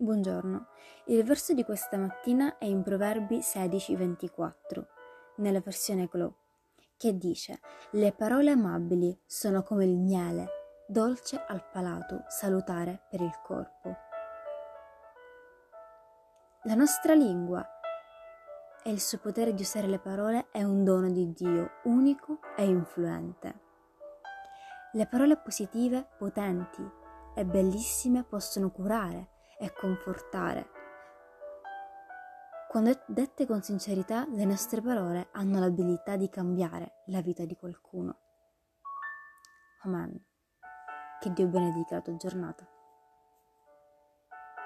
Buongiorno, il verso di questa mattina è in Proverbi 16:24, nella versione Glow, che dice: Le parole amabili sono come il miele, dolce al palato, salutare per il corpo. La nostra lingua e il suo potere di usare le parole è un dono di Dio unico e influente. Le parole positive, potenti e bellissime possono curare e confortare. Quando dette con sincerità, le nostre parole hanno l'abilità di cambiare la vita di qualcuno. Amen. Che Dio benedica la tua giornata.